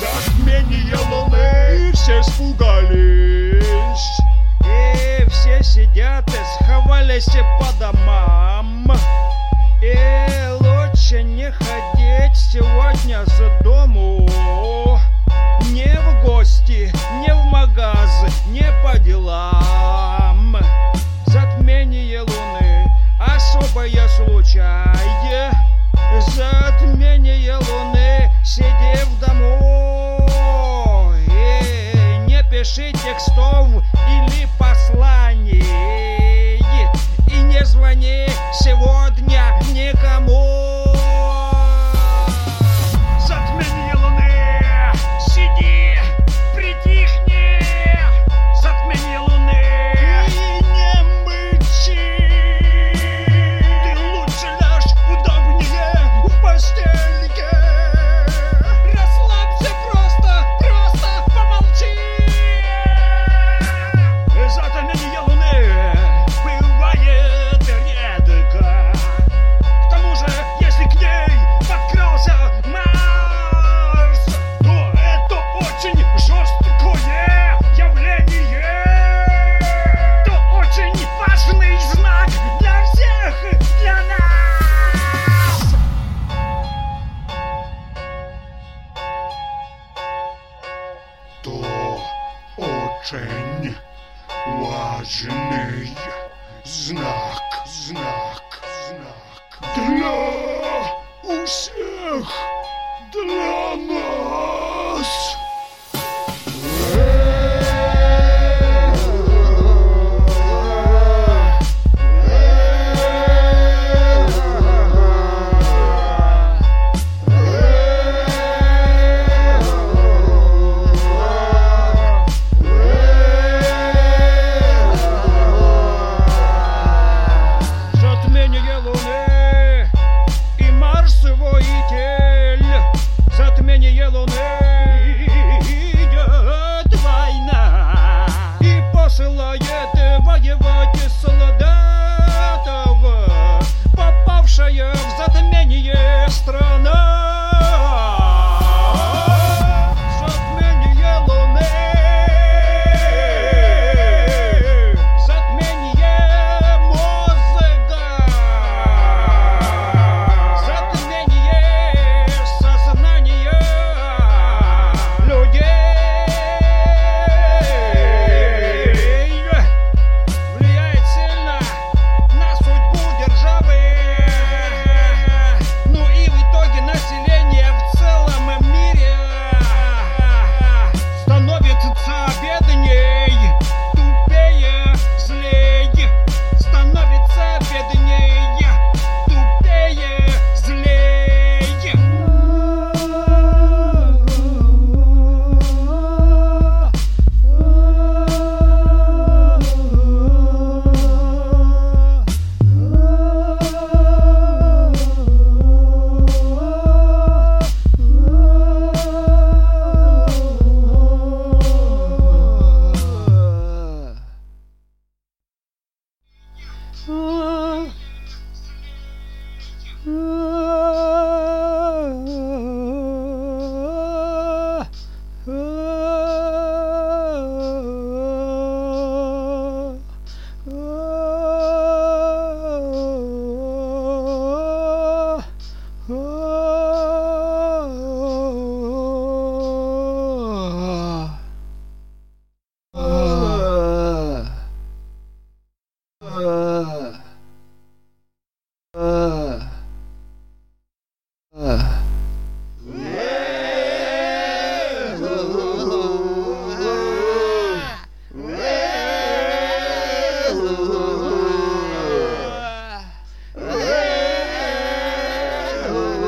затмение луны, и все испугались. И все сидят и сховались по домам. И лучше не ходить сегодня за домом. мишень, важный знак, знак, знак для всех для нас. 아, Oh.